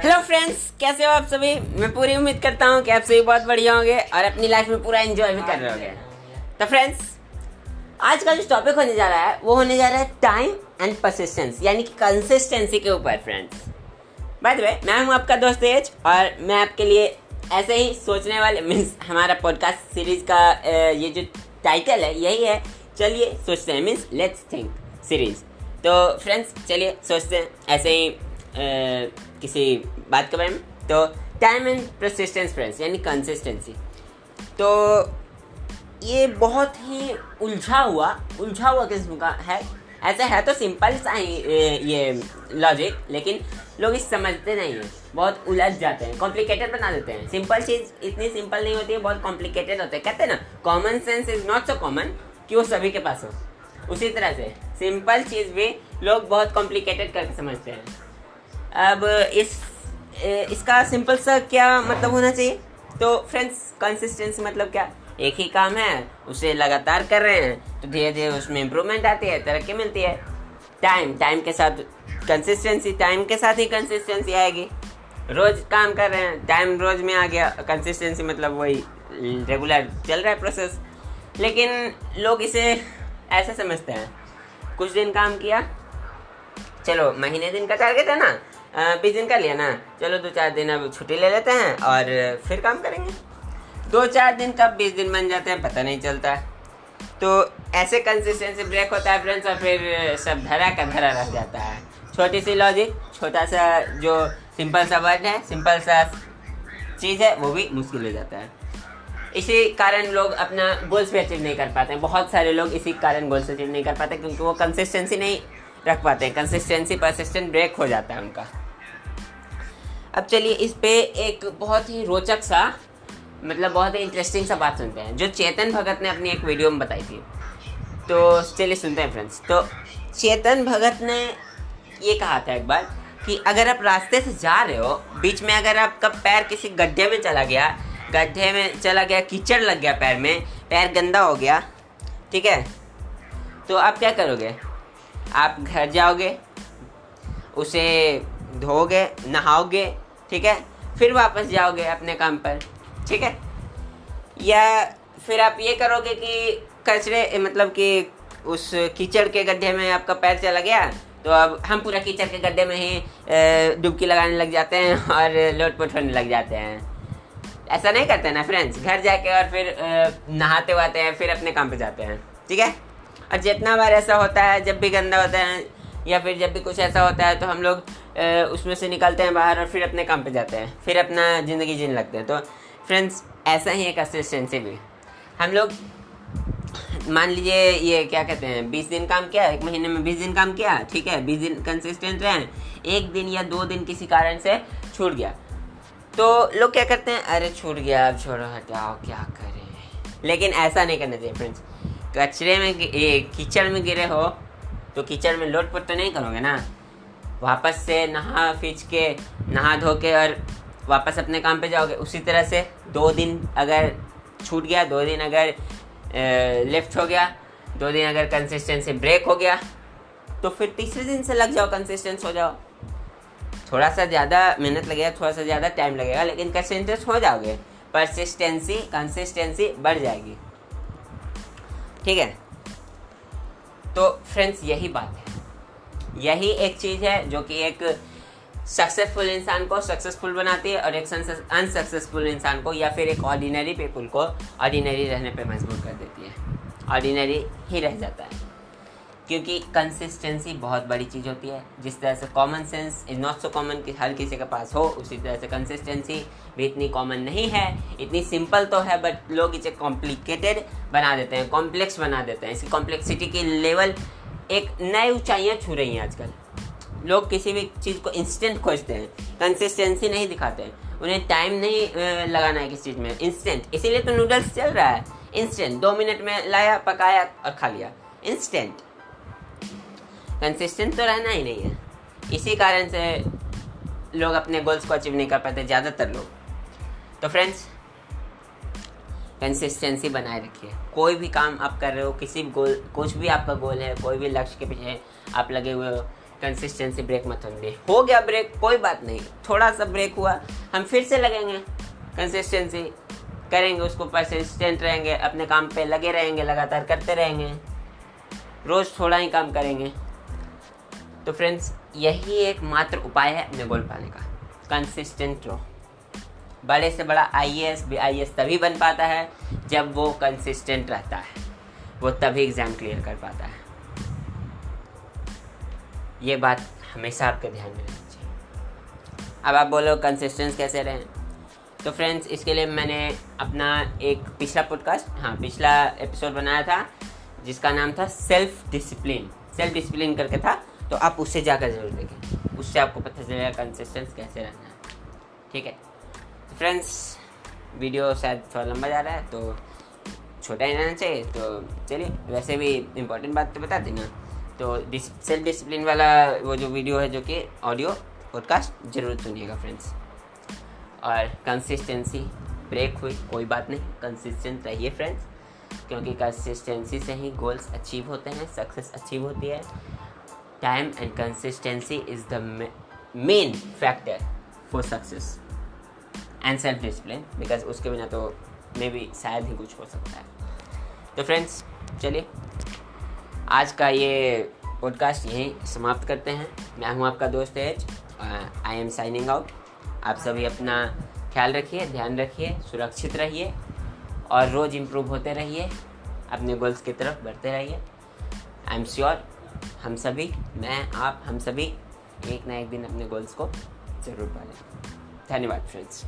Hello friends कैसे हो आप सभी? मैं पूरी उम्मीद करता हूँ कि आप सभी बहुत बढ़िया होंगे और अपनी लाइफ में पूरा एंजॉय भी कर रहे होंगे। तो फ्रेंड्स आज का जो टॉपिक होने जा रहा है, वो होने जा रहा है टाइम एंड परसिस्टेंस यानी कि कंसिस्टेंसी के ऊपर फ्रेंड्स बाय द वे मैं हूँ आपका दोस्त एज और मैं आपके लिए ऐसे ही सोचने वाले मीन्स हमारा पॉडकास्ट सीरीज़ का ये जो टाइटल है, यही है, चलिए सोचते हैं मीन्स लेट्स थिंक सीरीज़ तो फ्रेंड्स चलिए सोचते हैं, ऐसे ही किसी बात के बारे में? तो टाइम एंड प्रसिस्टेंस फ्रेंड्स यानी कंसिस्टेंसी तो ये बहुत ही उलझा हुआ उलझा हुआ किस्म का है। ऐसा है तो सिंपल सा ये लॉजिक लेकिन लोग इस समझते नहीं हैं। बहुत उलझ जाते हैं कॉम्प्लिकेटेड बना देते हैं। सिंपल चीज़ इतनी सिंपल नहीं होती है, बहुत कॉम्प्लिकेटेड होते हैं। कहते हैं ना common sense is not so common कि वो सभी के पास हो। उसी तरह से सिंपल चीज़ भी लोग बहुत कॉम्प्लिकेटेड करके समझते हैं। अब इस इसका सिंपल सा क्या मतलब होना चाहिए? तो फ्रेंड्स कंसिस्टेंसी मतलब क्या? एक ही काम है, उसे लगातार कर रहे हैं तो धीरे धीरे उसमें इम्प्रूवमेंट आती है, तरक्की मिलती है। टाइम टाइम के साथ कंसिस्टेंसी टाइम के साथ ही कंसिस्टेंसी आएगी। रोज काम कर रहे हैं टाइम रोज में आ गया कंसिस्टेंसी मतलब वही रेगुलर चल रहा है प्रोसेस लेकिन लोग इसे ऐसे समझते हैं, कुछ दिन काम किया, चलो महीने दिन का टारगेट है ना बीस दिन का लिया ना चलो दो चार दिन अब छुट्टी ले लेते हैं और फिर काम करेंगे। दो चार दिन कब बीस दिन बन जाते हैं पता नहीं चलता। तो ऐसे कंसिस्टेंसी ब्रेक होता है फ्रेंड्स और फिर सब धरा का धरा रह जाता है। छोटी सी लॉजिक छोटा सा जो सिंपल सा वर्ड है सिंपल सा चीज़ है, वो भी मुश्किल हो जाता है। इसी कारण लोग अपना गोल्स भी अचीव नहीं कर पाते। हैं बहुत सारे लोग इसी कारण गोल्स अचीव नहीं कर पाते क्योंकि वो कंसिस्टेंसी नहीं रख पाते। हैं कंसिस्टेंसी परसिस्टेंट ब्रेक हो जाता है उनका। अब चलिए इस पे एक बहुत ही रोचक सा मतलब बहुत ही इंटरेस्टिंग सा बात सुनते हैं, जो चेतन भगत ने अपनी एक वीडियो में बताई थी। तो चलिए सुनते हैं फ्रेंड्स तो चेतन भगत ने ये कहा था एक बार कि अगर आप रास्ते से जा रहे हो, बीच में अगर आपका पैर किसी गड्ढे में चला गया, गड्ढे में चला गया, कीचड़ लग गया पैर में, पैर गंदा हो गया, ठीक है? तो आप क्या करोगे? आप घर जाओगे, उसे धोगे नहाओगे, ठीक है? फिर वापस जाओगे अपने काम पर, ठीक है? या फिर आप ये करोगे कि कचरे मतलब कि उस कीचड़ के गड्ढे में आपका पैर चला गया तो अब हम पूरा कीचड़ के गड्ढे में ही डुबकी लगाने लग जाते हैं और लोट लोटपोट होने लग जाते हैं। ऐसा नहीं करते ना फ्रेंड्स घर जाके और फिर नहाते वाते हैं, फिर अपने काम पे जाते हैं, ठीक है? और जितना बार ऐसा होता है, जब भी गंदा होता है या फिर जब भी कुछ ऐसा होता है तो हम लोग उसमें से निकलते हैं बाहर और फिर अपने काम पे जाते हैं। फिर अपना ज़िंदगी जीने लगते हैं। तो फ्रेंड्स ऐसा ही एक असिस्टेंसी भी। हम लोग, मान लीजिए ये क्या कहते हैं, बीस दिन काम किया, एक महीने में बीस दिन काम किया, ठीक है, बीस दिन कंसिस्टेंट रहे, एक दिन या दो दिन किसी कारण से छूट गया। तो लोग क्या करते हैं, अरे छूट गया, अब छोड़ो, हटाओ, क्या करें? लेकिन ऐसा नहीं करना चाहिए फ्रेंड्स कचरे में कीचड़ में गिरे हो तो कीचड़ में लोट पोट तो नहीं करोगे ना? वापस से नहा, फीच के, नहा धो के और वापस अपने काम पे जाओगे। उसी तरह से दो दिन अगर छूट गया, दो दिन अगर लेफ़्ट हो गया, दो दिन अगर कंसिस्टेंसी ब्रेक हो गया तो फिर तीसरे दिन से लग जाओ कंसिस्टेंस हो जाओ। थोड़ा सा ज़्यादा मेहनत लगेगा थोड़ा सा ज़्यादा टाइम लगेगा, लेकिन कंसिस्टेंस हो जाओगे। परसिस्टेंसी कंसिस्टेंसी बढ़ जाएगी। ठीक है? तो फ्रेंड्स, यही बात है। यही एक चीज़ है जो कि एक सक्सेसफुल इंसान को सक्सेसफुल बनाती है और एक अनसक्सेसफुल इंसान को या फिर एक ऑर्डिनरी पीपल को ऑर्डिनरी रहने पर मजबूर कर देती है। ऑर्डिनरी ही रह जाता है। क्योंकि कंसिस्टेंसी बहुत बड़ी चीज़ होती है। जिस तरह से common sense is not so common कि हर किसी के पास हो, उसी तरह से कंसिस्टेंसी भी इतनी कॉमन नहीं है। इतनी सिंपल तो है बट लोग इसे कॉम्प्लिकेटेड बना देते हैं कॉम्प्लेक्स बना देते हैं। इसकी कॉम्प्लेक्सिटी की लेवल एक नए ऊंचाइयाँ छू रही हैं आजकल। लोग किसी भी चीज़ को इंस्टेंट खोजते हैं कंसिस्टेंसी नहीं दिखाते हैं। उन्हें टाइम नहीं लगाना है किसी चीज़ में इंस्टेंट इसीलिए तो नूडल्स चल रहा है। इंस्टेंट दो मिनट में लाया, पकाया और खा लिया। इंस्टेंट कंसिस्टेंट तो रहना ही नहीं है। इसी कारण से लोग अपने गोल्स को अचीव नहीं कर पाते, ज़्यादातर लोग। तो फ्रेंड्स कंसिस्टेंसी बनाए रखिए। कोई भी काम आप कर रहे हो, किसी भी गोल कुछ भी आपका गोल है, कोई भी लक्ष्य के पीछे आप लगे हुए हो कंसिस्टेंसी ब्रेक मत होने हो गया ब्रेक कोई बात नहीं। थोड़ा सा ब्रेक हुआ, हम फिर से लगेंगे। कंसिस्टेंसी करेंगे, उसको परसिस्टेंट रहेंगे, अपने काम पे लगे रहेंगे, लगातार करते रहेंगे। रोज़ थोड़ा ही काम करेंगे। तो फ्रेंड्स यही एक मात्र उपाय है अपने गोल पाने का। कंसिस्टेंट रहो। बड़े से बड़ा आई ए एस भी आई एस तभी बन पाता है जब वो कंसिस्टेंट रहता है। वो तभी एग्ज़ाम क्लियर कर पाता है। ये बात हमेशा आपके ध्यान में रखनी चाहिए। अब आप बोलो कंसिस्टेंस कैसे रहें? तो फ्रेंड्स इसके लिए मैंने अपना एक पिछला पॉडकास्ट हाँ पिछला एपिसोड बनाया था, जिसका नाम था सेल्फ डिसिप्लिन सेल्फ डिसिप्लिन करके था। तो आप उससे जाकर ज़रूर देखें। उससे आपको पता चलेगा कंसिस्टेंस कैसे रहना है। ठीक है? तो फ्रेंड्स वीडियो शायद थोड़ा लंबा जा रहा है तो छोटा ही रहना चाहिए। तो चलिए वैसे भी इम्पोर्टेंट बात तो बता देना तो डिस, सेल्फ डिसिप्लिन वाला वो जो वीडियो है जो कि ऑडियो पॉडकास्ट ज़रूर सुनिएगा फ्रेंड्स और कंसिस्टेंसी ब्रेक हुई कोई बात नहीं। कंसिस्टेंट रहिए फ्रेंड्स क्योंकि कंसिस्टेंसी से ही गोल्स अचीव होते हैं सक्सेस अचीव होती है। Time and consistency is the main factor for success and self discipline because उसके बिना तो मे बी शायद ही कुछ हो सकता है। तो फ्रेंड्स चलिए। आज का ये पॉडकास्ट यहीं समाप्त करते हैं। मैं हूँ आपका दोस्त as I am signing out आप सभी अपना ख्याल रखिए, ध्यान रखिए, सुरक्षित रहिए, और रोज़ इम्प्रूव होते रहिए। अपने गोल्स की तरफ़ बढ़ते रहिए। आई एम श्योर हम सभी, मैं, आप, हम सभी एक ना एक दिन अपने गोल्स को ज़रूर पालें। धन्यवाद फ्रेंड्स